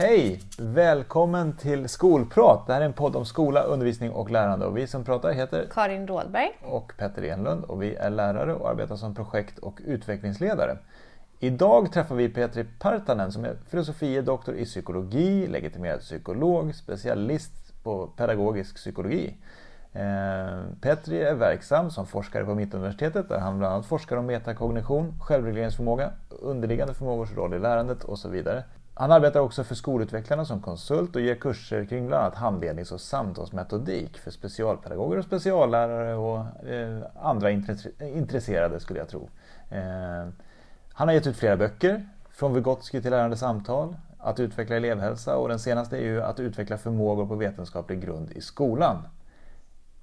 Hej! Välkommen till Skolprat. Det här är en podd om skola, undervisning och lärande. Och vi som pratar heter Karin Rådberg och Petter Enlund och vi är lärare och arbetar som projekt och utvecklingsledare. Idag träffar vi Petri Partanen som är filosofie doktor i psykologi, legitimerad psykolog, specialist på pedagogisk psykologi. Eh, Petri är verksam som forskare på Mittuniversitetet där han bland annat forskar om metakognition, självregleringsförmåga, underliggande förmågors roll i lärandet och så vidare. Han arbetar också för skolutvecklarna som konsult och ger kurser kring bland annat handlednings och samtalsmetodik för specialpedagoger och speciallärare och eh, andra intresserade skulle jag tro. Eh, han har gett ut flera böcker, Från Vygotsky till lärande samtal, Att utveckla elevhälsa och den senaste är ju Att utveckla förmågor på vetenskaplig grund i skolan.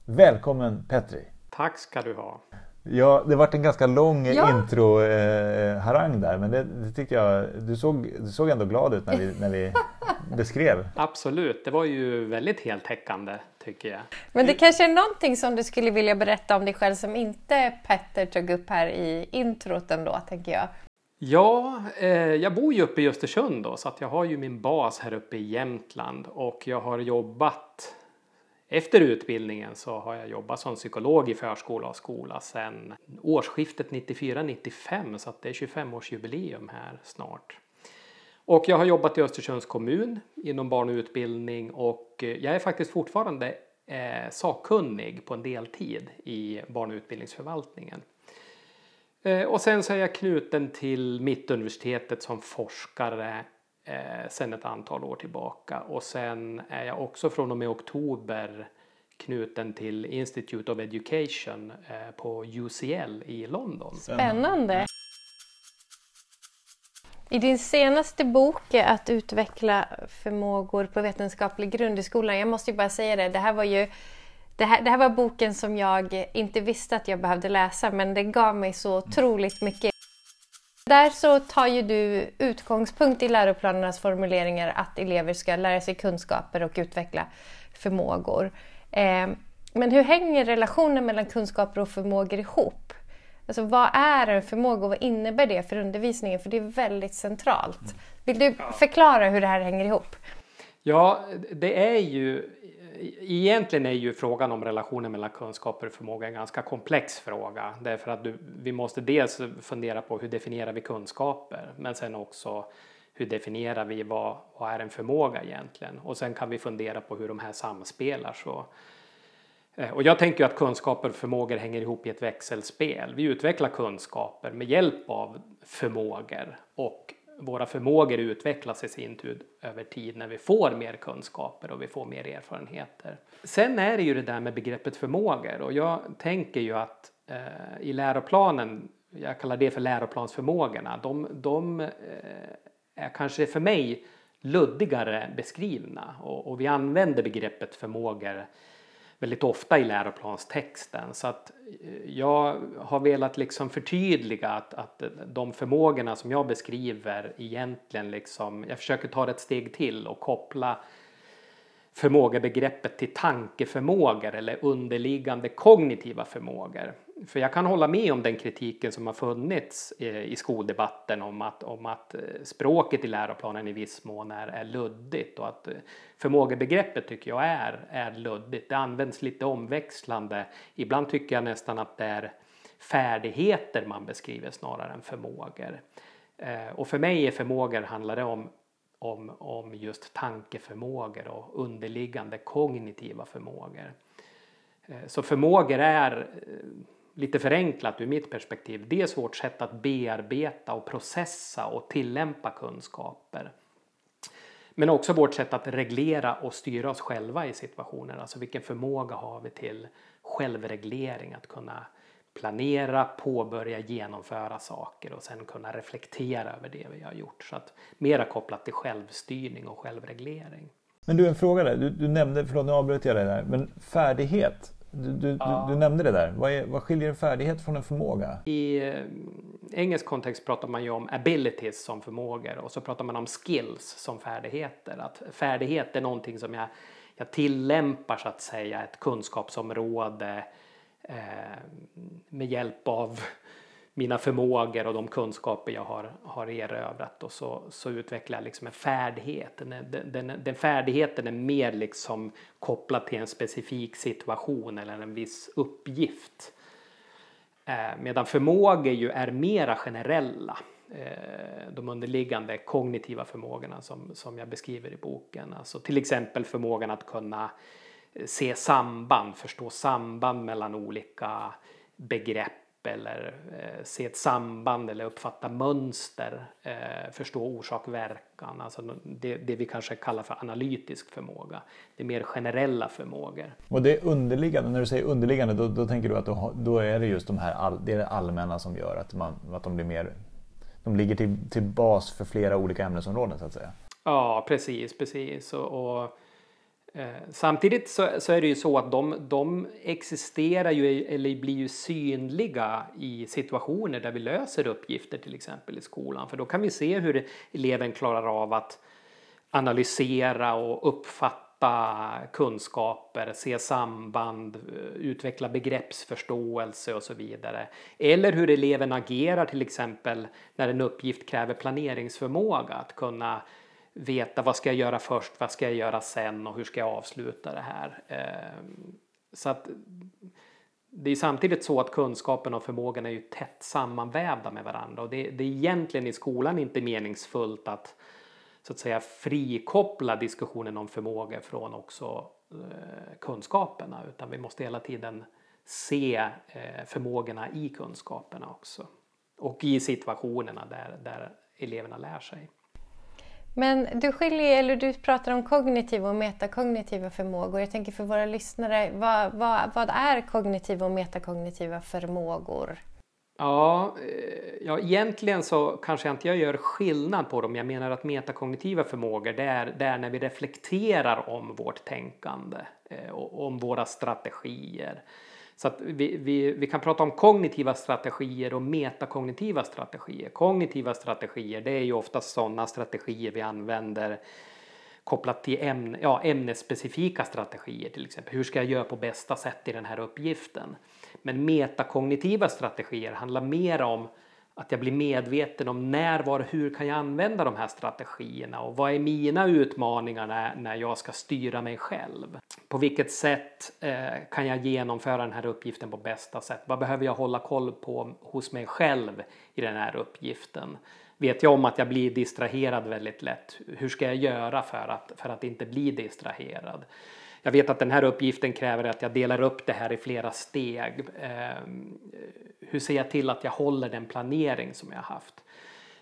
Välkommen Petri! Tack ska du ha! Ja, det varit en ganska lång ja. intro-harang eh, där men det, det, tyckte jag, du såg, du såg ändå glad ut när vi, när vi beskrev. Absolut, det var ju väldigt heltäckande tycker jag. Men det kanske är någonting som du skulle vilja berätta om dig själv som inte Petter tog upp här i introt ändå, tänker jag. Ja, eh, jag bor ju uppe i Östersund då, så att jag har ju min bas här uppe i Jämtland och jag har jobbat efter utbildningen så har jag jobbat som psykolog i förskola och skola sedan årsskiftet 94-95 så att det är 25-årsjubileum här snart. Och jag har jobbat i Östersunds kommun inom barn och utbildning och jag är faktiskt fortfarande eh, sakkunnig på en deltid i barn och utbildningsförvaltningen. Eh, och sen så är jag knuten till Mittuniversitetet som forskare eh, sedan ett antal år tillbaka. Och sen är jag också från och med oktober knuten till Institute of Education eh, på UCL i London. Spännande! I din senaste bok Att utveckla förmågor på vetenskaplig grund i skolan, jag måste ju bara säga det, det här var ju det här, det här var boken som jag inte visste att jag behövde läsa men den gav mig så otroligt mycket. Där så tar ju du utgångspunkt i läroplanernas formuleringar att elever ska lära sig kunskaper och utveckla förmågor. Eh, men hur hänger relationen mellan kunskaper och förmågor ihop? Alltså vad är en förmåga och vad innebär det för undervisningen? För det är väldigt centralt. Vill du förklara hur det här hänger ihop? Ja, det är ju egentligen är ju frågan om relationen mellan kunskaper och förmåga en ganska komplex fråga. Därför att du, vi måste dels fundera på hur definierar vi kunskaper men sen också hur definierar vi vad, vad är en förmåga egentligen? Och sen kan vi fundera på hur de här samspelar. Så. Eh, och jag tänker att kunskaper och förmågor hänger ihop i ett växelspel. Vi utvecklar kunskaper med hjälp av förmågor och våra förmågor utvecklas i sin tur över tid när vi får mer kunskaper och vi får mer erfarenheter. Sen är det ju det där med begreppet förmågor och jag tänker ju att eh, i läroplanen, jag kallar det för läroplansförmågorna, de, de eh, är kanske för mig luddigare beskrivna och, och vi använder begreppet förmågor väldigt ofta i läroplanstexten. Så att eh, jag har velat liksom förtydliga att, att de förmågorna som jag beskriver egentligen liksom, jag försöker ta det ett steg till och koppla förmågebegreppet till tankeförmågor eller underliggande kognitiva förmågor. För jag kan hålla med om den kritiken som har funnits eh, i skoldebatten om att, om att eh, språket i läroplanen i viss mån är, är luddigt och att eh, förmågebegreppet tycker jag är, är luddigt. Det används lite omväxlande. Ibland tycker jag nästan att det är färdigheter man beskriver snarare än förmågor. Och för mig är förmågor handlar det om om, om just tankeförmågor och underliggande kognitiva förmågor. Så förmågor är lite förenklat ur mitt perspektiv dels vårt sätt att bearbeta och processa och tillämpa kunskaper. Men också vårt sätt att reglera och styra oss själva i situationer. Alltså vilken förmåga har vi till självreglering, att kunna planera, påbörja, genomföra saker och sen kunna reflektera över det vi har gjort. Så att mera kopplat till självstyrning och självreglering. Men du, en fråga där. Du, du nämnde, förlåt nu avbröt jag dig där, men färdighet. Du, du, ja. du, nämnde det där. Vad, är, vad skiljer en färdighet från en förmåga? I eh, engelsk kontext pratar man ju om abilities som förmågor och så pratar man om skills som färdigheter. Att färdighet är någonting som jag, jag tillämpar så att säga, ett kunskapsområde Eh, med hjälp av mina förmågor och de kunskaper jag har, har erövrat och så, så utvecklar jag liksom en färdighet. Den, den, den färdigheten är mer liksom kopplad till en specifik situation eller en viss uppgift. Eh, medan förmågor ju är mera generella. Eh, de underliggande kognitiva förmågorna som, som jag beskriver i boken. Alltså till exempel förmågan att kunna eh, se samband, förstå samband mellan olika begrepp eller eh, se ett samband eller uppfatta mönster, eh, förstå orsak verkan, alltså det, det, vi kanske kallar för analytisk förmåga. Det är mer generella förmågor. Och det underliggande, när du säger underliggande då, då tänker du att då, då, är det just de här, all, det är det allmänna som gör att, man, att de blir mer, de ligger till, till bas för flera olika ämnesområden så att säga? Ja, precis, precis. och, och Eh, samtidigt så, så, är det ju så att de, de existerar ju eller blir ju synliga i situationer där vi löser uppgifter till exempel i skolan. För då kan vi se hur eleven klarar av att analysera och uppfatta kunskaper, se samband, eh, utveckla begreppsförståelse och så vidare. Eller hur eleven agerar till exempel när en uppgift kräver planeringsförmåga, att kunna veta vad ska jag göra först, vad ska jag göra sen och hur ska jag avsluta det här. Ehm, så att det är samtidigt så att kunskapen och förmågan är ju tätt sammanvävda med varandra och det, det är egentligen i skolan inte meningsfullt att så att säga frikoppla diskussionen om förmågor från också eh, kunskaperna utan vi måste hela tiden se eh, förmågorna i kunskaperna också och i situationerna där, där eleverna lär sig. Men du skiljer, eller du pratar om kognitiva och metakognitiva förmågor. Jag tänker för våra lyssnare, vad, vad, vad är kognitiva och metakognitiva förmågor? Ja, eh, ja, egentligen så kanske jag inte jag gör skillnad på dem. Jag menar att metakognitiva förmågor det är, det är när vi reflekterar om vårt tänkande eh, och om våra strategier. Så att vi, vi, vi kan prata om kognitiva strategier och metakognitiva strategier. Kognitiva strategier det är ju oftast sådana strategier vi använder kopplat till ämne, ja, ämnesspecifika strategier till exempel. Hur ska jag göra på bästa sätt i den här uppgiften? Men metakognitiva strategier handlar mer om att jag blir medveten om när, var och hur kan jag använda de här strategierna och vad är mina utmaningar när, när jag ska styra mig själv? På vilket sätt eh, kan jag genomföra den här uppgiften på bästa sätt? Vad behöver jag hålla koll på hos mig själv i den här uppgiften? Vet jag om att jag blir distraherad väldigt lätt? Hur ska jag göra för att, för att inte bli distraherad? Jag vet att den här uppgiften kräver att jag delar upp det här i flera steg. Eh, hur ser jag till att jag håller den planering som jag haft?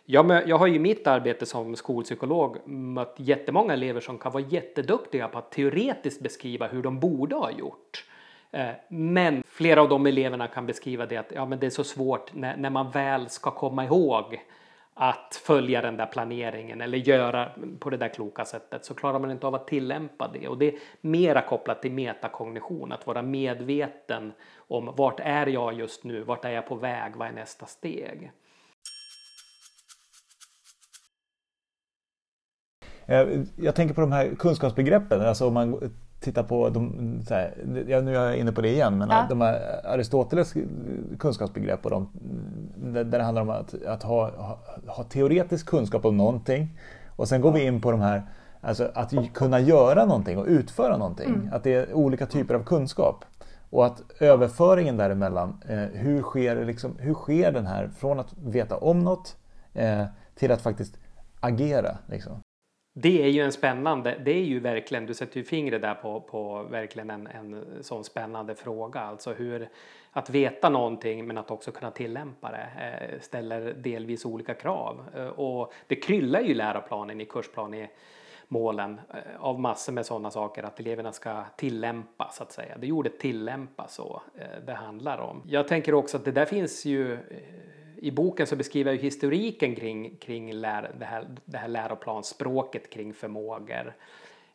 Jag, jag har ju i mitt arbete som skolpsykolog mött jättemånga elever som kan vara jätteduktiga på att teoretiskt beskriva hur de borde ha gjort. Ehm, men flera av de eleverna kan beskriva det att ja, men det är så svårt när, när man väl ska komma ihåg att följa den där planeringen eller göra på det där kloka sättet så klarar man inte av att tillämpa det. Och det är mera kopplat till metakognition, att vara medveten om vart är jag just nu, vart är jag på väg, vad är nästa steg? Eh, jag tänker på de här kunskapsbegreppen, alltså om man tittar på, de, här, ja, nu är jag inne på det igen, men ja. de här Aristoteles kunskapsbegrepp och de, där det handlar om att, att ha, ha, ha, teoretisk kunskap om någonting och sen går vi in på de här, alltså att kunna göra någonting och utföra någonting, mm. att det är olika typer av kunskap. Och att överföringen däremellan, eh, hur, sker liksom, hur sker den här från att veta om något eh, till att faktiskt agera? Liksom? Det är ju en spännande, det är ju verkligen, du sätter ju fingret där på, på verkligen en, en sån spännande fråga. Alltså hur att veta någonting men att också kunna tillämpa det eh, ställer delvis olika krav. Eh, och det kryllar ju läroplanen i kursplan i målen eh, av massor med sådana saker att eleverna ska tillämpa så att säga. Det gjorde tillämpa så det handlar om. Jag tänker också att det där finns ju i boken så beskriver jag historiken kring, kring lär, det, här, det här läroplansspråket kring förmågor.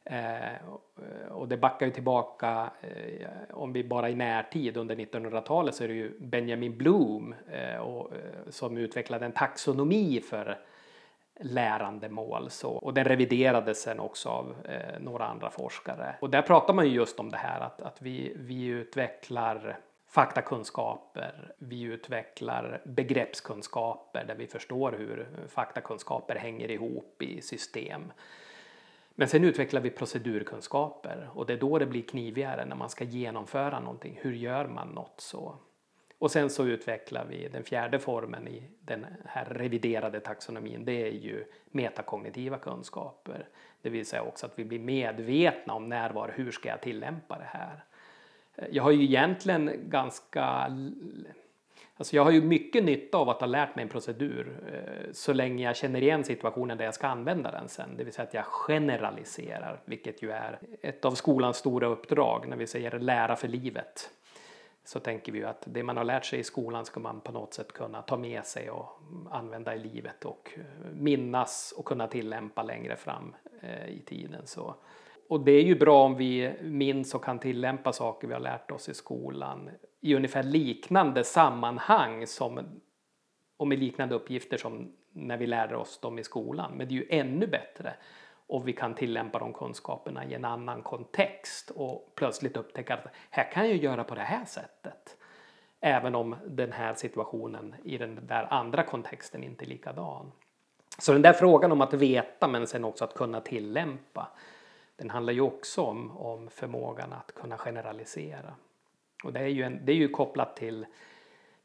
Eh, och det backar ju tillbaka, eh, om vi bara i närtid under 1900-talet så är det ju Benjamin Bloom eh, och, eh, som utvecklade en taxonomi för lärandemål. Så, och den reviderades sen också av eh, några andra forskare. Och där pratar man ju just om det här att, att vi, vi utvecklar faktakunskaper. Vi utvecklar begreppskunskaper där vi förstår hur faktakunskaper hänger ihop i system. Men sen utvecklar vi procedurkunskaper och det är då det blir knivigare när man ska genomföra någonting. Hur gör man något så? Och sen så utvecklar vi den fjärde formen i den här reviderade taxonomin. Det är ju metakognitiva kunskaper. Det vill säga också att vi blir medvetna om när, var, hur ska jag tillämpa det här? Eh, jag har ju egentligen ganska Alltså jag har ju mycket nytta av att ha lärt mig en procedur eh, så länge jag känner igen situationen där jag ska använda den sen. Det vill säga att jag generaliserar, vilket ju är ett av skolans stora uppdrag när vi säger lära för livet. Så tänker vi ju att det man har lärt sig i skolan ska man på något sätt kunna ta med sig och använda i livet och eh, minnas och kunna tillämpa längre fram i tiden. Så och det är ju bra om vi minns och kan tillämpa saker vi har lärt oss i skolan i ungefär liknande sammanhang som och med liknande uppgifter som när vi lärde oss dem i skolan. Men det är ju ännu bättre om vi kan tillämpa de kunskaperna i en annan kontext och plötsligt upptäcka att här kan jag göra på det här sättet. Även om den här situationen i den där andra kontexten inte är likadan. Så den där frågan om att veta men sen också att kunna tillämpa den handlar ju också om, om förmågan att kunna generalisera. Och det är ju, en, det är ju kopplat till,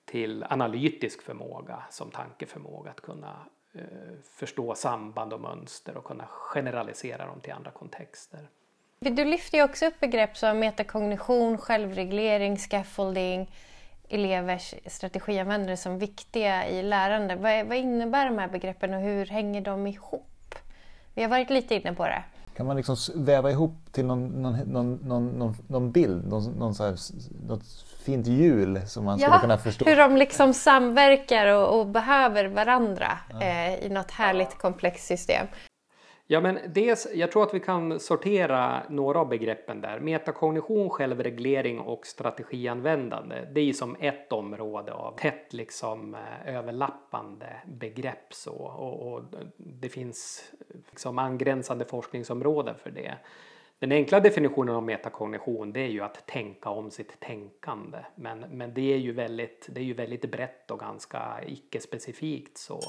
till analytisk förmåga som tankeförmåga att kunna eh, förstå samband och mönster och kunna generalisera dem till andra kontexter. Du lyfter ju också upp begrepp som metakognition, självreglering, scaffolding, elevers strategianvändare som viktiga i lärande. Vad, vad innebär de här begreppen och hur hänger de ihop? Vi har varit lite inne på det. Kan man liksom väva ihop till någon, någon, någon, någon, någon bild, någon, någon så här, något fint hjul som man ja, skulle kunna förstå? hur de liksom samverkar och, och behöver varandra ja. eh, i något härligt komplext system. Ja, men dels, jag tror att vi kan sortera några av begreppen där. Metakognition, självreglering och strategianvändande. Det är som ett område av tätt liksom eh, överlappande begrepp så och, och det finns liksom angränsande forskningsområden för det. Den enkla definitionen av metakognition det är ju att tänka om sitt tänkande. Men, men det är ju väldigt, det är ju väldigt brett och ganska icke-specifikt så.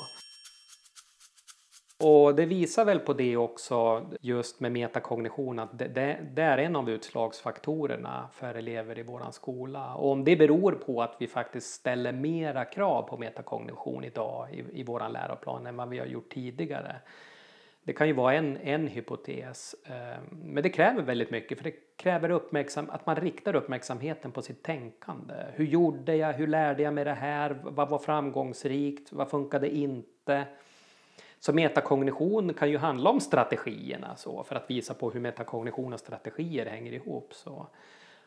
Och det visar väl på det också just med metakognition att det, det, det, är en av utslagsfaktorerna för elever i våran skola. Och om det beror på att vi faktiskt ställer mera krav på metakognition idag i, i våran läroplan än vad vi har gjort tidigare. Det kan ju vara en, en hypotes. Ehm, men det kräver väldigt mycket för det kräver uppmärksam, att man riktar uppmärksamheten på sitt tänkande. Hur gjorde jag? Hur lärde jag mig det här? Vad var framgångsrikt? Vad funkade inte? Så metakognition kan ju handla om strategierna så, för att visa på hur metakognition och strategier hänger ihop. Så.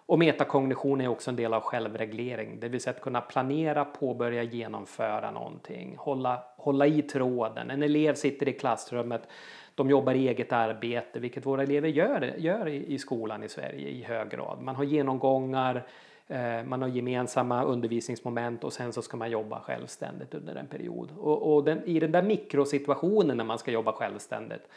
Och metakognition är också en del av självreglering, det vill säga att kunna planera, påbörja, genomföra någonting, hålla, hålla i tråden. En elev sitter i klassrummet, de jobbar i eget arbete, vilket våra elever gör, gör i, i skolan i Sverige i hög grad. Man har genomgångar, Eh, man har gemensamma undervisningsmoment och sen så ska man jobba självständigt under en period. Och, och den, i den där mikrosituationen när man ska jobba självständigt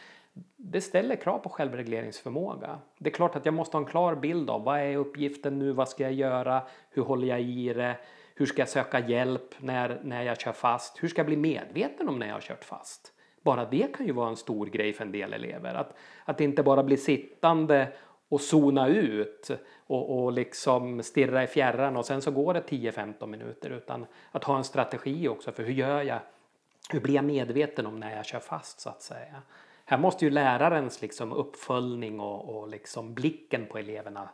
det ställer krav på självregleringsförmåga. Det är klart att jag måste ha en klar bild av vad är uppgiften nu, vad ska jag göra, hur håller jag i det, hur ska jag söka hjälp när, när jag kör fast, hur ska jag bli medveten om när jag har kört fast. Bara det kan ju vara en stor grej för en del elever. Att, att inte bara bli sittande och zona ut och, och liksom stirra i fjärran och sen så går det 10-15 minuter utan att ha en strategi också för hur gör jag? Hur blir jag medveten om när jag kör fast så att säga? Här måste ju lärarens liksom uppföljning och, och liksom blicken på eleverna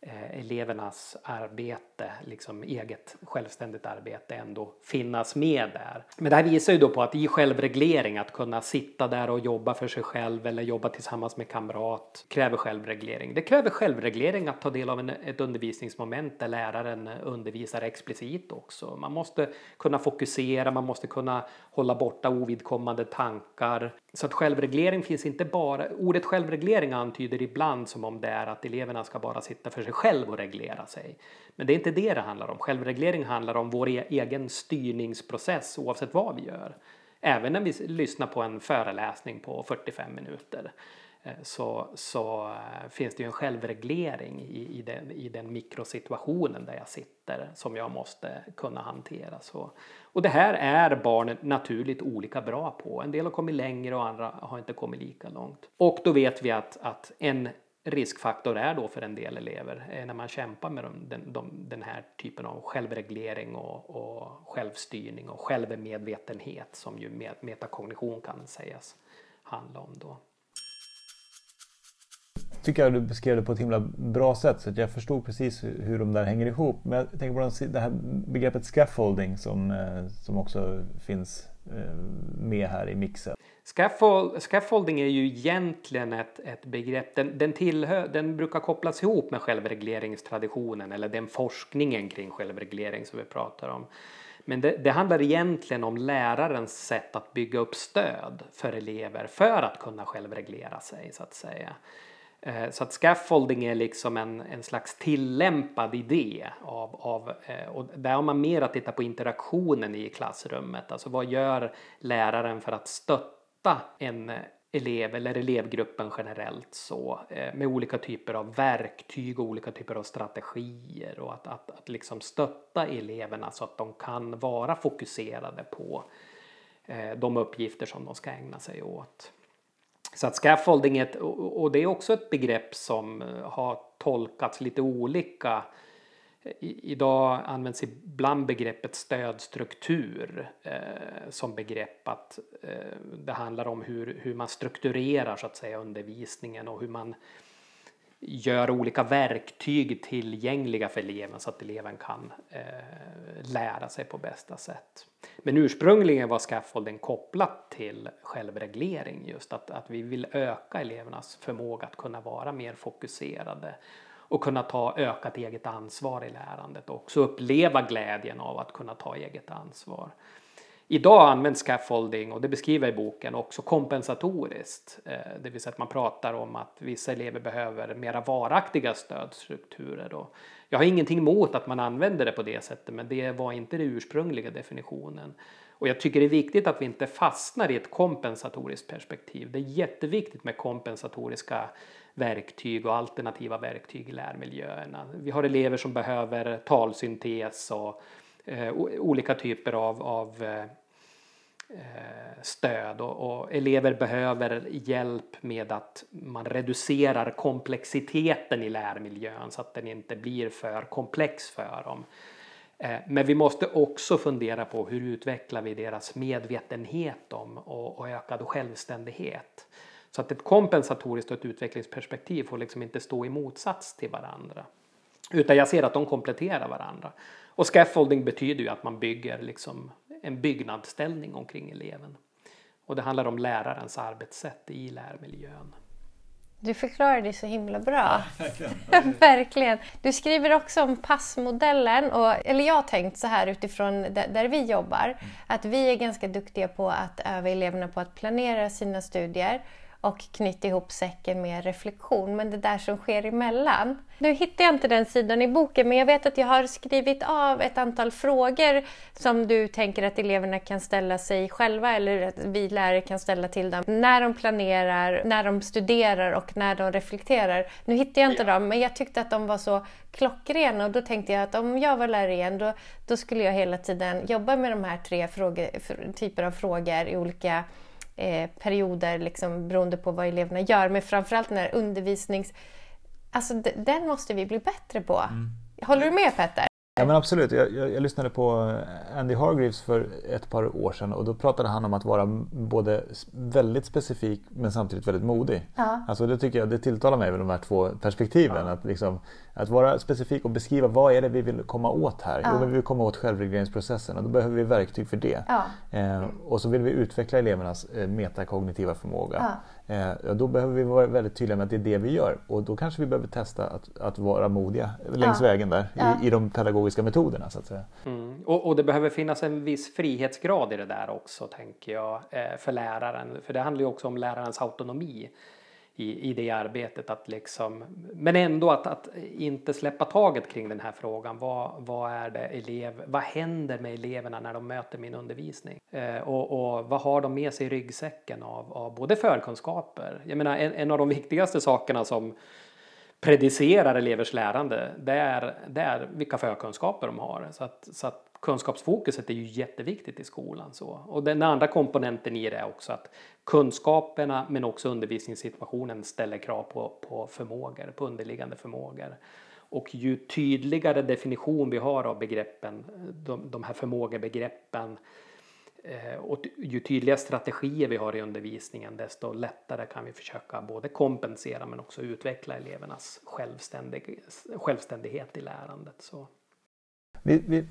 Eh, elevernas arbete, liksom eget självständigt arbete ändå finnas med där. Men det här visar ju då på att i självreglering att kunna sitta där och jobba för sig själv eller jobba tillsammans med kamrat kräver självreglering. Det kräver självreglering att ta del av en, ett undervisningsmoment där läraren undervisar explicit också. Man måste kunna fokusera, man måste kunna hålla borta ovidkommande tankar. Så att självreglering finns inte bara, ordet självreglering antyder ibland som om det är att eleverna ska bara sitta för sig själv och reglera sig. Men det är inte det det handlar om. Självreglering handlar om vår e-, egen styrningsprocess oavsett vad vi gör. Även när vi lyssnar på en föreläsning på 45 minuter. Eh, så, så eh, finns det ju en självreglering i, i, den, i den mikrosituationen där jag sitter som jag måste kunna hantera. Så, och det här är barnen naturligt olika bra på. En del har kommit längre och andra har inte kommit lika långt. Och då vet vi att, att en riskfaktor är då för en del elever eh, när man kämpar med de, de, de, den här typen av självreglering och, och självstyrning och självmedvetenhet som ju metakognition kan sägas handla om då tycker jag du beskrev det på ett himla bra sätt så att jag förstod precis hur de där hänger ihop. Men jag tänker på det här begreppet scaffolding som, eh, som också finns eh, med här i mixen. Scaffold, scaffolding är ju egentligen ett, ett begrepp, den, den, tillhör, den brukar kopplas ihop med självregleringstraditionen eller den forskningen kring självreglering som vi pratar om. Men det, det, handlar egentligen om lärarens sätt att bygga upp stöd för elever för att kunna självreglera sig så att säga. Eh, så att scaffolding är liksom en, en slags tillämpad idé av, av eh, och där har man mer att titta på interaktionen i klassrummet. Alltså vad gör läraren för att stötta en eh, elev eller elevgruppen generellt så med olika typer av verktyg och olika typer av strategier och att, att, att liksom stötta eleverna så att de kan vara fokuserade på de uppgifter som de ska ägna sig åt. Så att scaffolding är ett, och det är också ett begrepp som eh, har tolkats lite olika. I, idag används ibland begreppet stödstruktur eh, som begrepp att eh, det handlar om hur, hur man strukturerar så att säga undervisningen och hur man gör olika verktyg tillgängliga för eleven så att eleven kan eh, lära sig på bästa sätt. Men ursprungligen var scaffolden kopplat till självreglering just att, att vi vill öka elevernas förmåga att kunna vara mer fokuserade och kunna ta ökat eget ansvar i lärandet och också uppleva glädjen av att kunna ta eget ansvar. Idag används scaffolding, och det beskriver jag i boken, också kompensatoriskt. Eh, det vill säga att man pratar om att vissa elever behöver mera varaktiga stödstrukturer. Jag har ingenting emot att man använder det på det sättet, men det var inte den ursprungliga definitionen. Och jag tycker det är viktigt att vi inte fastnar i ett kompensatoriskt perspektiv. Det är jätteviktigt med kompensatoriska verktyg och alternativa verktyg i lärmiljöerna. Vi har elever som behöver talsyntes och eh, olika typer av, av eh, eh, stöd och, och, elever behöver hjälp med att man reducerar komplexiteten i lärmiljön så att den inte blir för komplex för dem. Eh, men vi måste också fundera på hur utvecklar vi deras medvetenhet om och, och ökad självständighet. Så att ett kompensatoriskt och ett utvecklingsperspektiv får liksom inte stå i motsats till varandra. Utan jag ser att de kompletterar varandra. Och scaffolding betyder ju att man bygger liksom en byggnadsställning omkring eleven. Och det handlar om lärarens arbetssätt i lärmiljön. Du förklarar det så himla bra. Ja, verkligen. verkligen. Du skriver också om passmodellen. Och, eller jag har tänkt så här utifrån där, där vi jobbar. Mm. Att vi är ganska duktiga på att öva eleverna på att planera sina studier och knyta ihop säcken med reflektion. Men det där som sker emellan. Nu hittar jag inte den sidan i boken men jag vet att jag har skrivit av ett antal frågor som du tänker att eleverna kan ställa sig själva eller att vi lärare kan ställa till dem när de planerar, när de studerar och när de reflekterar. Nu hittar jag inte ja. dem men jag tyckte att de var så klockrena och då tänkte jag att om jag var lärare igen då, då skulle jag hela tiden jobba med de här tre frågor, typer av frågor i olika eh, perioder liksom, beroende på vad eleverna gör. Men framförallt den här undervisnings... Alltså den måste vi bli bättre på. Mm. Håller du med Petter? Ja men absolut. Jag, jag, jag, lyssnade på Andy Hargreaves för ett par år sedan och då pratade han om att vara både väldigt specifik men samtidigt väldigt modig. Ja. Alltså det tycker jag, det tilltalar mig med de här två perspektiven. Ja. Att, liksom, att vara specifik och beskriva vad är det vi vill komma åt här? Ja. Jo, vi vill komma åt självregleringsprocessen och då behöver vi verktyg för det. Ja. Eh, och så vill vi utveckla elevernas eh, metakognitiva förmåga. Eh, då behöver vi vara väldigt tydliga med att det är det vi gör och då kanske vi behöver testa att, att vara modiga längs ja. vägen där ja. i, i de pedagogiska metoderna. Så att säga. Mm. Och, och, det behöver finnas en viss frihetsgrad i det där också tänker jag eh, för läraren. För det handlar ju också om lärarens autonomi i, i det arbetet. Att liksom, men ändå att, att inte släppa taget kring den här frågan. Vad, vad är det elev, vad händer med eleverna när de möter min undervisning? Eh, och, och, vad har de med sig i ryggsäcken av, av både förkunskaper? Jag menar en, en av de viktigaste sakerna som predicerar elevers lärande det är, det är vilka förkunskaper de har. Så att, så att kunskapsfokuset är ju jätteviktigt i skolan. Så. Och den andra komponenten i det är också att kunskaperna men också undervisningssituationen ställer krav på, på förmågor, på underliggande förmågor. Och ju tydligare definition vi har av begreppen, de, de här förmågebegreppen eh, och ju tydligare strategier vi har i undervisningen desto lättare kan vi försöka både kompensera men också utveckla elevernas självständig, självständighet i lärandet. Så. Vi, vi,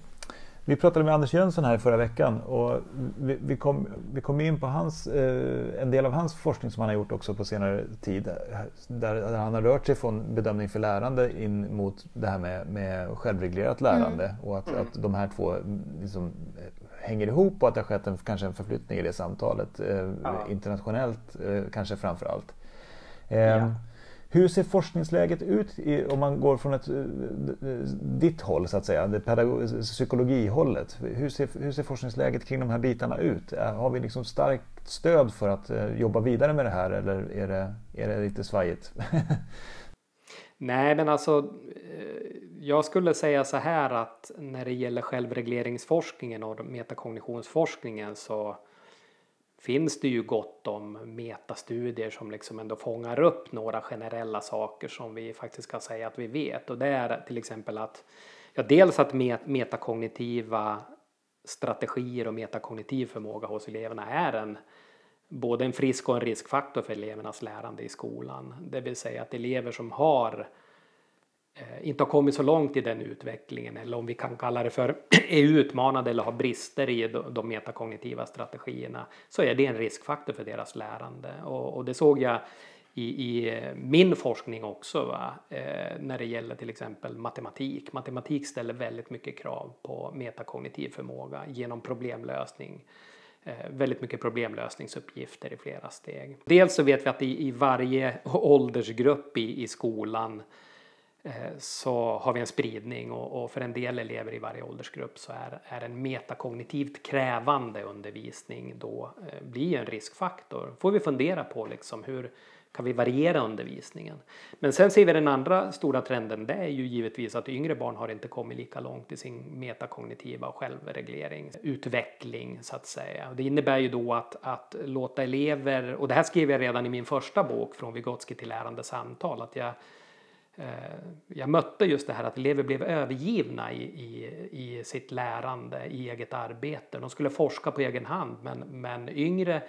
vi pratade med Anders Jönsson här förra veckan och vi, vi, kom, vi kom in på hans, eh, en del av hans forskning som han har gjort också på senare tid. Där, han har rört sig från bedömning för lärande in mot det här med, med självreglerat lärande mm. och att, mm. att de här två liksom, hänger ihop och att det har skett en, kanske en förflyttning i det samtalet. Eh, ja. Internationellt eh, kanske framför allt. Ja. Hur ser forskningsläget ut i, om man går från ett, eh, ditt håll så att säga, det psykologihållet? Hur ser, hur ser forskningsläget kring de här bitarna ut? Har vi liksom starkt stöd för att eh, jobba vidare med det här eller är det, är det lite svajigt? Nej, men alltså eh, jag skulle säga så här att när det gäller självregleringsforskningen och metakognitionsforskningen så finns det ju gott om metastudier som liksom ändå fångar upp några generella saker som vi faktiskt kan säga att vi vet. Och det är till exempel att ja, dels att metakognitiva strategier och metakognitiv förmåga hos eleverna är en både en frisk och en riskfaktor för elevernas lärande i skolan. Det vill säga att elever som har Eh, Eh, inte har kommit så långt i den utvecklingen eller om vi kan kalla det för är utmanade eller har brister i de metakognitiva strategierna så är det en riskfaktor för deras lärande och, och det såg jag i, i, eh, min forskning också va? Eh, när det gäller till exempel matematik. Matematik ställer väldigt mycket krav på metakognitiv förmåga genom problemlösning. Eh, väldigt mycket problemlösningsuppgifter i flera steg. Dels så vet vi att i, i varje åldersgrupp i, i skolan Eh, Eh, så har vi en spridning och, och, för en del elever i varje åldersgrupp så är, är en metakognitivt krävande undervisning då eh, blir en riskfaktor. får vi fundera på liksom hur kan vi variera undervisningen. Men sen ser vi den andra stora trenden det är ju givetvis att yngre barn har inte kommit lika långt i sin metakognitiva självregleringsutveckling så att säga. Och det innebär ju då att, att låta elever, och det här skrev jag redan i min första bok Från Vygotsky till lärande samtal, att jag Eh, jag mötte just det här att elever blev övergivna i, i, i sitt lärande, i eget arbete. De skulle forska på egen hand men, men yngre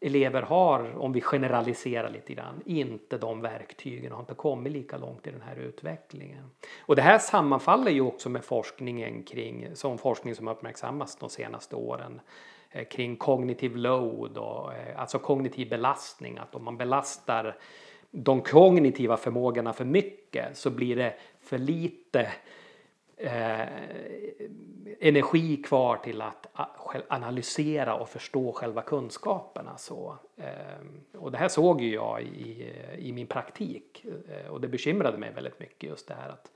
elever har, om vi generaliserar lite grann, inte de verktygen och har inte kommit lika långt i den här utvecklingen. Och det här sammanfaller ju också med forskningen kring, som forskning som uppmärksammats de senaste åren eh, kring kognitiv load och eh, alltså kognitiv belastning, att om man belastar de kognitiva förmågorna för mycket så blir det för lite eh, energi kvar till att analysera och förstå själva kunskaperna. Så, alltså, eh, och det här såg ju jag i, i min praktik eh, och det bekymrade mig väldigt mycket just det här att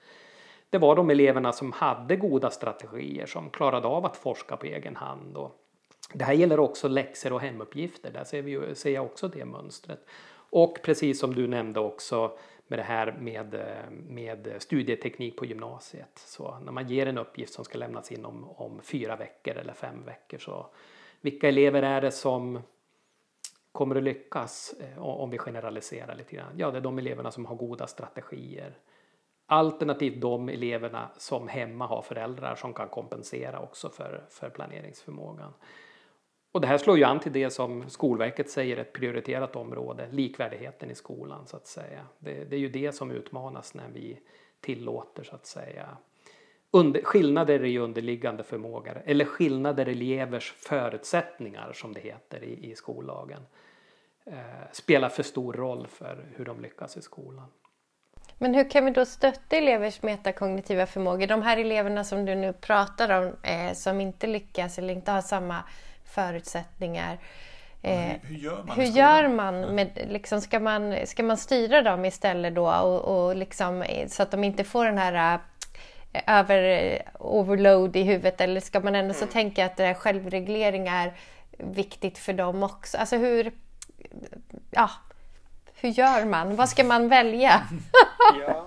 det var de eleverna som hade goda strategier som klarade av att forska på egen hand. Och det här gäller också läxor och hemuppgifter, där ser, vi, ser jag också det mönstret. Och precis som du nämnde också med det här med, eh, med studieteknik på gymnasiet. Så när man ger en uppgift som ska lämnas in om, om fyra veckor eller fem veckor så vilka elever är det som kommer att lyckas eh, om vi generaliserar lite grann? Ja, det är de eleverna som har goda strategier. Alternativt de eleverna som hemma har föräldrar som kan kompensera också för, för planeringsförmågan. Och det här slår ju an till det som Skolverket säger är ett prioriterat område, likvärdigheten i skolan så att säga. Det, det är ju det som utmanas när vi tillåter så att säga under, skillnader i underliggande förmågor eller skillnader i elevers förutsättningar som det heter i, i skollagen eh, spelar för stor roll för hur de lyckas i skolan. Men hur kan vi då stötta elevers metakognitiva förmågor? De här eleverna som du nu pratar om eh, som inte lyckas eller inte har samma förutsättningar. Eh, hur, gör man? Hur gör man med, liksom, ska, man ska man styra dem istället då och, och liksom, så att de inte får den här äh, över overload i huvudet eller ska man ändå så mm. tänka att det här självreglering är viktigt för dem också? Alltså hur, ja, hur gör man? Vad ska man välja? ja.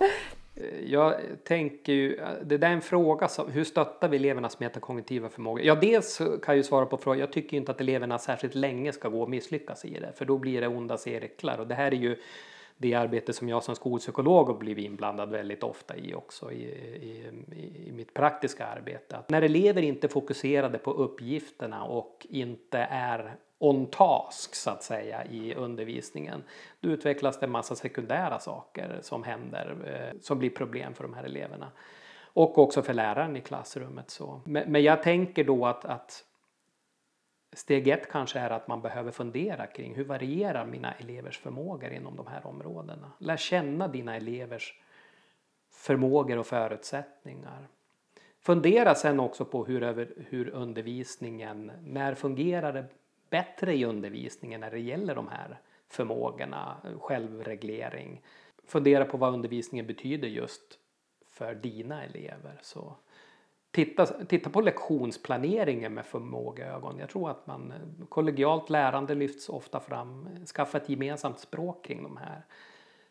Jag tänker ju, det där är en fråga, som, hur stöttar vi elevernas metakognitiva förmåga? Ja, dels kan jag ju svara på frågan, jag tycker inte att eleverna särskilt länge ska gå och misslyckas i det, för då blir det onda cirklar. Och det här är ju det arbete som jag som skolpsykolog har blivit inblandad väldigt ofta i också i, i, i, mitt praktiska arbete. Att när elever inte är fokuserade på uppgifterna och inte är on task så att säga i undervisningen. Då utvecklas det en massa sekundära saker som händer eh, som blir problem för de här eleverna. Och också för läraren i klassrummet. Så. Men, men jag tänker då att, att Steg ett kanske är att man behöver fundera kring hur varierar mina elevers förmågor inom de här områdena. Lär känna dina elevers förmågor och förutsättningar. Fundera sen också på hur, över, hur undervisningen, när fungerar det bättre i undervisningen när det gäller de här förmågorna, självreglering. Fundera på vad undervisningen betyder just för dina elever. Så titta, titta på lektionsplaneringen med förmågeögon. Jag tror att man, kollegialt lärande lyfts ofta fram. Skaffa ett gemensamt språk kring de här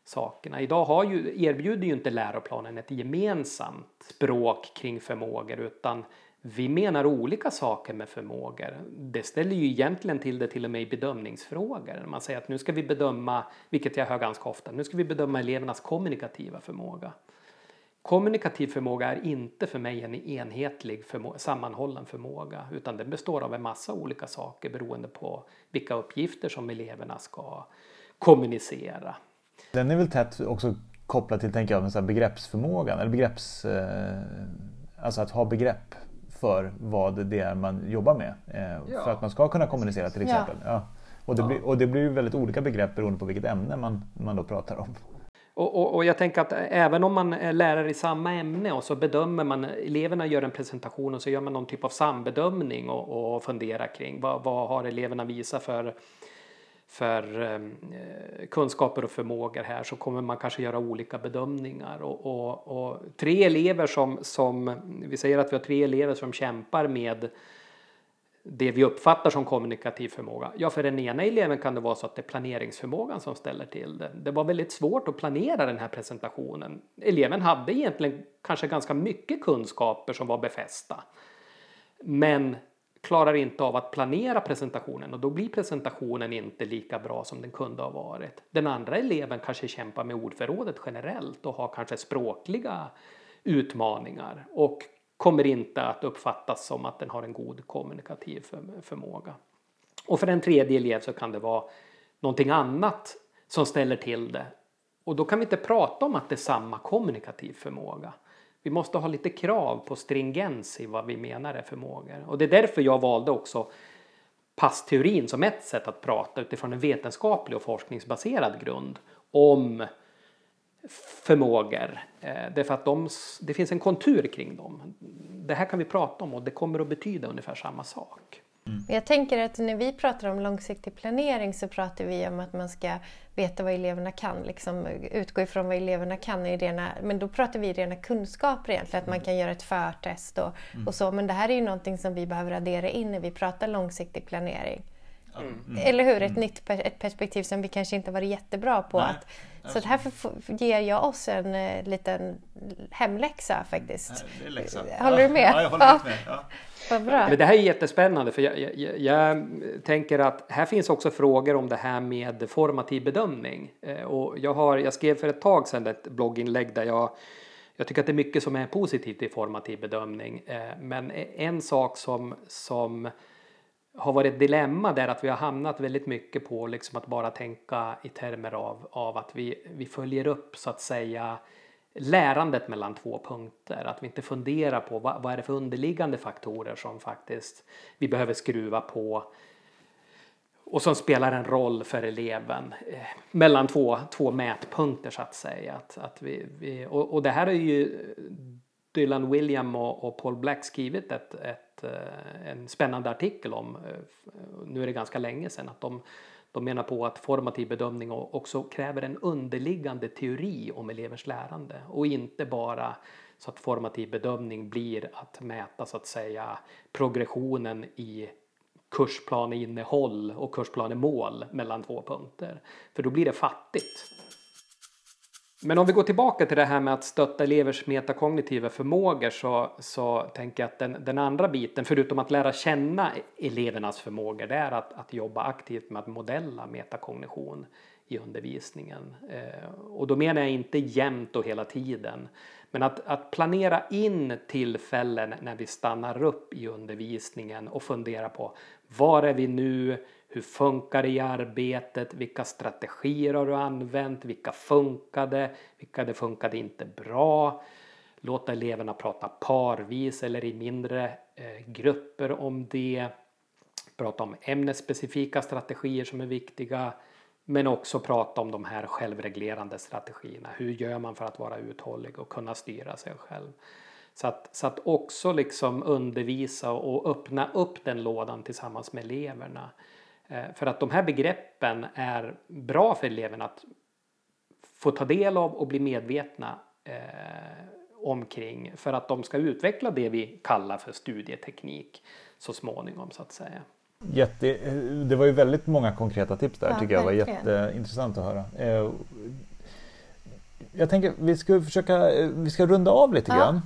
sakerna. Idag har ju, erbjuder ju inte läroplanen ett gemensamt språk kring förmågor utan vi menar olika saker med förmågor. Det ställer ju egentligen till det till och med i bedömningsfrågor. Man säger att nu ska vi bedöma, vilket jag hör ganska ofta, nu ska vi bedöma elevernas kommunikativa förmåga. Kommunikativ förmåga är inte för mig en enhetlig förmåga, sammanhållen förmåga utan den består av en massa olika saker beroende på vilka uppgifter som eleverna ska kommunicera. Den är väl tätt också kopplad till tänker jag, begreppsförmågan eller begrepps... Eh, alltså att ha begrepp för vad det är man jobbar med. Eh, ja. För att man ska kunna kommunicera till exempel. Ja. ja. Och, det blir, och det blir väldigt olika begrepp beroende på vilket ämne man, man då pratar om. Och, och, och, jag tänker att även om man är lärare i samma ämne och så bedömer man, eleverna gör en presentation och så gör man någon typ av sambedömning och, och funderar kring vad, vad har eleverna visat för för ehm, eh, kunskaper och förmågor här så kommer man kanske göra olika bedömningar. Och, och, och, tre elever som, som, vi säger att vi har tre elever som kämpar med det vi uppfattar som kommunikativ förmåga. Ja, för den ena eleven kan det vara så att det är planeringsförmågan som ställer till det. Det var väldigt svårt att planera den här presentationen. Eleven hade egentligen kanske ganska mycket kunskaper som var befästa. Men klarar inte av att planera presentationen och då blir presentationen inte lika bra som den kunde ha varit. Den andra eleven kanske kämpar med ordförrådet generellt och har kanske språkliga utmaningar och kommer inte att uppfattas som att den har en god kommunikativ förmåga. Och för en tredje elev så kan det vara någonting annat som ställer till det. Och då kan vi inte prata om att det är samma kommunikativ förmåga. Vi måste ha lite krav på stringens i vad vi menar är förmågor. Och det är därför jag valde också passteorin som ett sätt att prata utifrån en vetenskaplig och forskningsbaserad grund om förmågor. Eh, därför att de, det finns en kontur kring dem. Det här kan vi prata om och det kommer att betyda ungefär samma sak. Mm. Jag tänker att när vi pratar om långsiktig planering så pratar vi om att man ska veta vad eleverna kan, liksom utgå ifrån vad eleverna kan. I rena, men då pratar vi rena kunskaper egentligen, att man kan göra ett förtest och, mm. och så. Men det här är ju någonting som vi behöver addera in när vi pratar långsiktig planering. Mm. Eller hur? Ett mm. nytt ett perspektiv som vi kanske inte varit jättebra på. Att, så att här ger jag oss en uh, liten hemläxa faktiskt. Håller du med? Ja, jag håller med. Ja. Vad bra. Men det här är jättespännande för jag, jag, jag, tänker att här finns också frågor om det här med formativ bedömning. Eh, och jag, har, jag skrev för ett tag sedan ett blogginlägg där jag jag tycker att det är mycket som är positivt i formativ bedömning. Eh, men en sak som, som har varit ett dilemma där att vi har hamnat väldigt mycket på liksom att bara tänka i termer av, av att vi, vi följer upp så att säga lärandet mellan två punkter. Att vi inte funderar på vad, vad är det för underliggande faktorer som faktiskt vi behöver skruva på och som spelar en roll för eleven eh, mellan två, två mätpunkter så att säga. Att, att vi, vi och, och det här är ju Dylan William och, och Paul Black skrivit ett, ett, eh, en spännande artikel om, eh, nu är det ganska länge sedan, att de, de menar på att formativ bedömning också kräver en underliggande teori om elevers lärande och inte bara så att formativ bedömning blir att mäta så att säga progressionen i kursplaneinnehåll och kursplanemål mellan två punkter. För då blir det fattigt. Men om vi går tillbaka till det här med att stötta elevers metakognitiva förmågor så, så tänker jag att den, den andra biten, förutom att lära känna elevernas förmågor, det är att, att jobba aktivt med att modella metakognition i undervisningen. Eh, och då menar jag inte jämt och hela tiden. Men att, att planera in tillfällen när vi stannar upp i undervisningen och funderar på var är vi nu? Hur funkar det i arbetet? Vilka strategier har du använt? Vilka funkade? Vilka det funkade inte bra? Låta eleverna prata parvis eller i mindre eh, grupper om det. Prata om ämnesspecifika strategier som är viktiga. Men också prata om de här självreglerande strategierna. Hur gör man för att vara uthållig och kunna styra sig själv? Så att, så att också liksom undervisa och öppna upp den lådan tillsammans med eleverna. Eh, för att de här begreppen är bra för eleverna att få ta del av och bli medvetna eh, omkring för att de ska utveckla det vi kallar för studieteknik så småningom så att säga. Jätte, det var ju väldigt många konkreta tips där ja, tycker jag var jätteintressant att höra. Eh, jag tänker vi ska försöka, vi ska runda av lite ja. grann.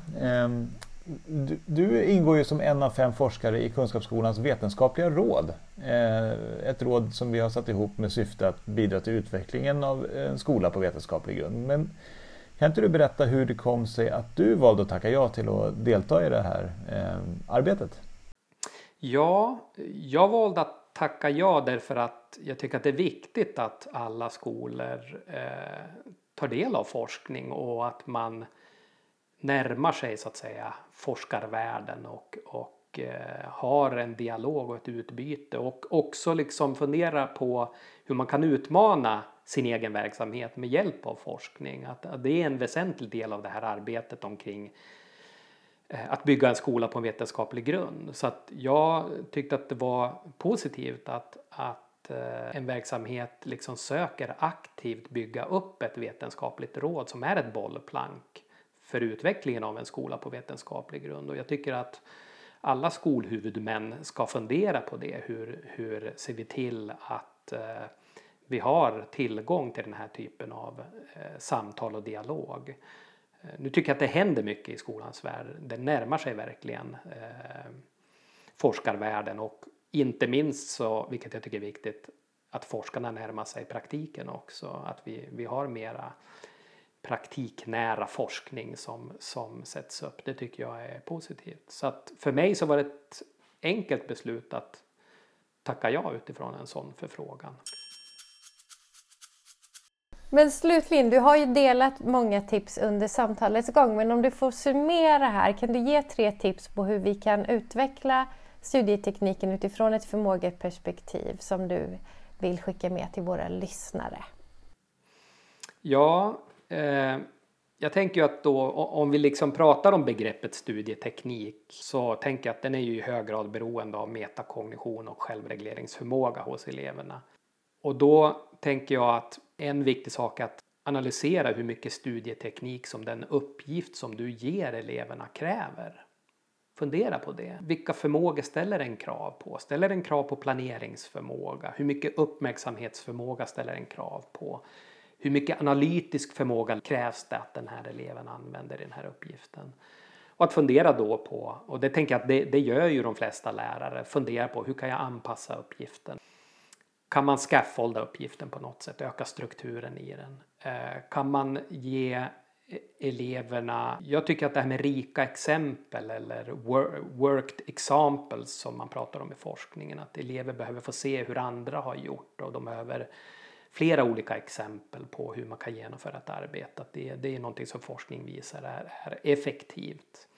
Du, du, ingår ju som en av fem forskare i Kunskapsskolans vetenskapliga råd. Eh, ett råd som vi har satt ihop med syfte att bidra till utvecklingen av en skola på vetenskaplig grund. Men kan inte du berätta hur det kom sig att du valde att tacka ja till att delta i det här eh, arbetet? Ja, jag valde att tacka ja därför att jag tycker att det är viktigt att alla skolor eh, tar del av forskning och att man närmar sig så att säga forskarvärlden och, och eh, har en dialog och ett utbyte och också liksom fundera på hur man kan utmana sin egen verksamhet med hjälp av forskning. Att, att det är en väsentlig del av det här arbetet omkring eh, att bygga en skola på en vetenskaplig grund. Så att jag tyckte att det var positivt att, att eh, en verksamhet liksom söker aktivt bygga upp ett vetenskapligt råd som är ett bollplank för utvecklingen av en skola på vetenskaplig grund. Och jag tycker att alla skolhuvudmän ska fundera på det. Hur, hur ser vi till att eh, vi har tillgång till den här typen av eh, samtal och dialog. Eh, nu tycker jag att det händer mycket i skolans värld. Det närmar sig verkligen eh, forskarvärlden och inte minst så, vilket jag tycker är viktigt, att forskarna närmar sig praktiken också. Att vi, vi har mera praktiknära forskning som, som sätts upp. Det tycker jag är positivt. Så att för mig så var det ett enkelt beslut att tacka ja utifrån en sån förfrågan. Men slutligen, du har ju delat många tips under samtalets gång, men om du får summera här, kan du ge tre tips på hur vi kan utveckla studietekniken utifrån ett förmågeperspektiv som du vill skicka med till våra lyssnare? Ja, Eh, jag tänker ju att då om vi liksom pratar om begreppet studieteknik så tänker jag att den är ju i hög grad beroende av metakognition och självregleringsförmåga hos eleverna. Och då tänker jag att en viktig sak är att analysera hur mycket studieteknik som den uppgift som du ger eleverna kräver. Fundera på det. Vilka förmågor ställer den krav på? Ställer den krav på planeringsförmåga? Hur mycket uppmärksamhetsförmåga ställer den krav på? Hur mycket analytisk förmåga krävs det att den här eleven använder i den här uppgiften? Och att fundera då på, och det tänker jag att det, det gör ju de flesta lärare, fundera på hur kan jag anpassa uppgiften? Kan man scaffolda uppgiften på något sätt, öka strukturen i den? Eh, kan man ge e-, eleverna, jag tycker att det här med rika exempel eller worked examples som man pratar om i forskningen, att elever behöver få se hur andra har gjort och de behöver flera olika exempel på hur man kan genomföra ett arbete. Att det, det är någonting som forskning visar är, är effektivt.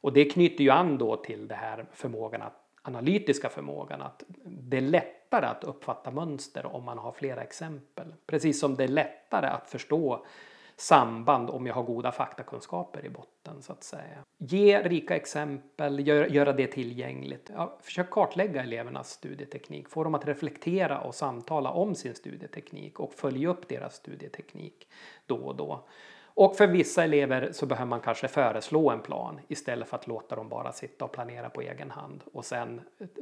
Och det knyter ju an då till det här förmågan att, analytiska förmågan att det är lättare att uppfatta mönster om man har flera exempel. Precis som det är lättare att förstå samband om jag har goda faktakunskaper i botten så att säga. Ge rika exempel, gör, göra det tillgängligt. Ja, försök kartlägga elevernas studieteknik, få dem att reflektera och samtala om sin studieteknik och följa upp deras studieteknik då och då. Och för vissa elever så behöver man kanske föreslå en plan istället för att låta dem bara sitta och planera på egen hand och sen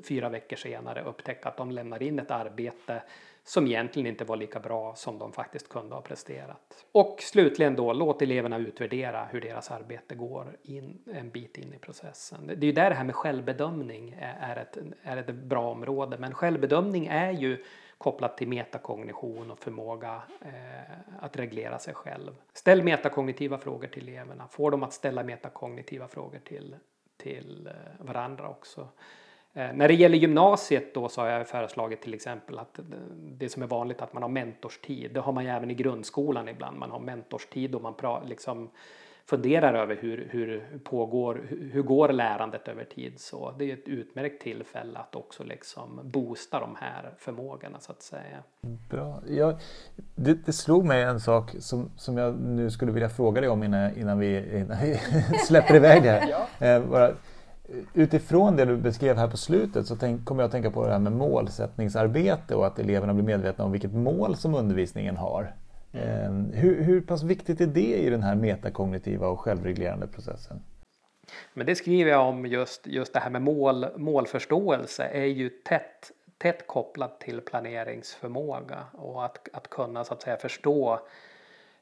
fyra veckor senare upptäcka att de lämnar in ett arbete som egentligen inte var lika bra som de faktiskt kunde ha presterat. Och slutligen då, låt eleverna utvärdera hur deras arbete går in, en bit in i processen. Det är ju där det här med självbedömning är ett, är ett bra område, men självbedömning är ju kopplat till metakognition och förmåga eh, att reglera sig själv. Ställ metakognitiva frågor till eleverna, få dem att ställa metakognitiva frågor till, till eh, varandra också. Eh, när det gäller gymnasiet då så har jag föreslagit till exempel att det som är vanligt att man har mentorstid. Det har man ju även i grundskolan ibland. Man har mentorstid och man pratar liksom funderar över hur, hur pågår, hur går lärandet över tid. Så det är ett utmärkt tillfälle att också liksom boosta de här förmågorna så att säga. Bra. Jag, det, det slog mig en sak som, som jag nu skulle vilja fråga dig om innan, innan, vi, innan vi släpper iväg det här. ja. eh, bara, utifrån det du beskrev här på slutet så tänk, kommer jag att tänka på det här med målsättningsarbete och att eleverna blir medvetna om vilket mål som undervisningen har. Mm. Hur, hur pass viktigt är det i den här metakognitiva och självreglerande processen? Men det skriver jag om just, just det här med mål, målförståelse är ju tätt, tätt kopplat till planeringsförmåga och att, att kunna så att säga förstå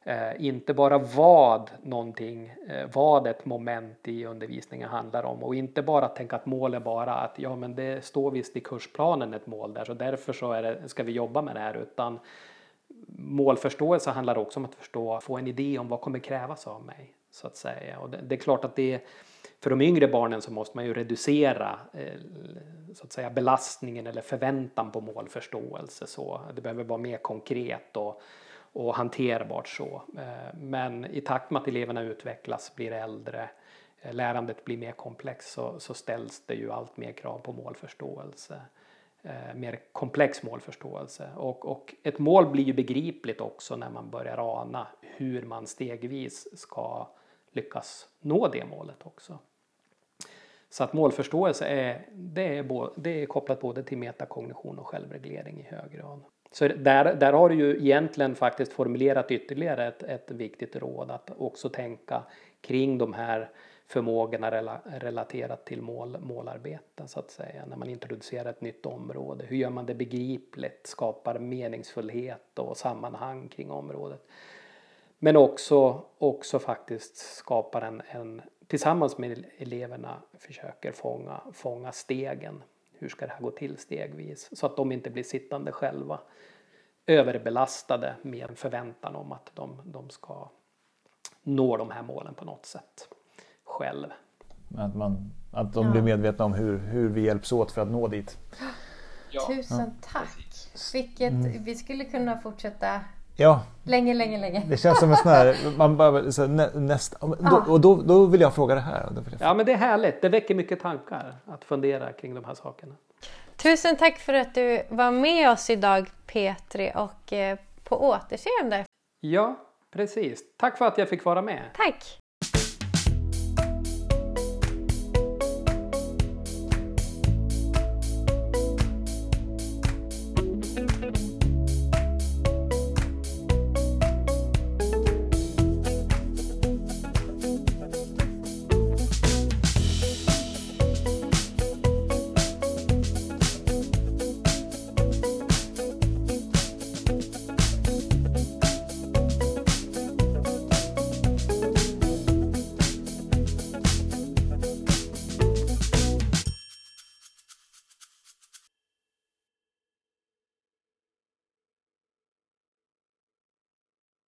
eh, inte bara vad någonting, eh, vad ett moment i undervisningen handlar om och inte bara tänka att mål är bara att ja men det står visst i kursplanen ett mål där så därför så är det, ska vi jobba med det här utan målförståelse handlar också om att förstå, få en idé om vad kommer krävas av mig. Så att säga. Och det, det är klart att det för de yngre barnen så måste man ju reducera eh, så att säga belastningen eller förväntan på målförståelse. Så det behöver vara mer konkret och, och hanterbart så. Eh, men i takt med att eleverna utvecklas, blir äldre, eh, lärandet blir mer komplext så, så ställs det ju allt mer krav på målförståelse eh, mer komplex målförståelse. Och, och ett mål blir ju begripligt också när man börjar ana hur man stegvis ska lyckas nå det målet också. Så att målförståelse är, det är, bo, det är kopplat både till metakognition och självreglering i hög grad. Så där, där har du ju egentligen faktiskt formulerat ytterligare ett, ett viktigt råd att också tänka kring de här förmågorna rela, relaterat till mål, målarbete så att säga. När man introducerar ett nytt område. Hur gör man det begripligt? Skapar meningsfullhet och sammanhang kring området. Men också, också faktiskt skapar en, en tillsammans med eleverna försöker fånga, fånga stegen. Hur ska det här gå till stegvis? Så att de inte blir sittande själva överbelastade med en förväntan om att de, de ska nå de här målen på något sätt själv. Att, man, att de ja. blir medvetna om hur, hur vi hjälps åt för att nå dit. Ja. Tusen tack! Vilket, mm. Vi skulle kunna fortsätta Ja. Länge, länge, länge. Det känns som en sån här, man bara, så nä, nästa, ja. och då, då vill jag fråga det här. Jag... Ja men det är härligt, det väcker mycket tankar att fundera kring de här sakerna. Tusen tack för att du var med oss idag Petri och eh, på återseende. Ja, precis. Tack för att jag fick vara med. Tack.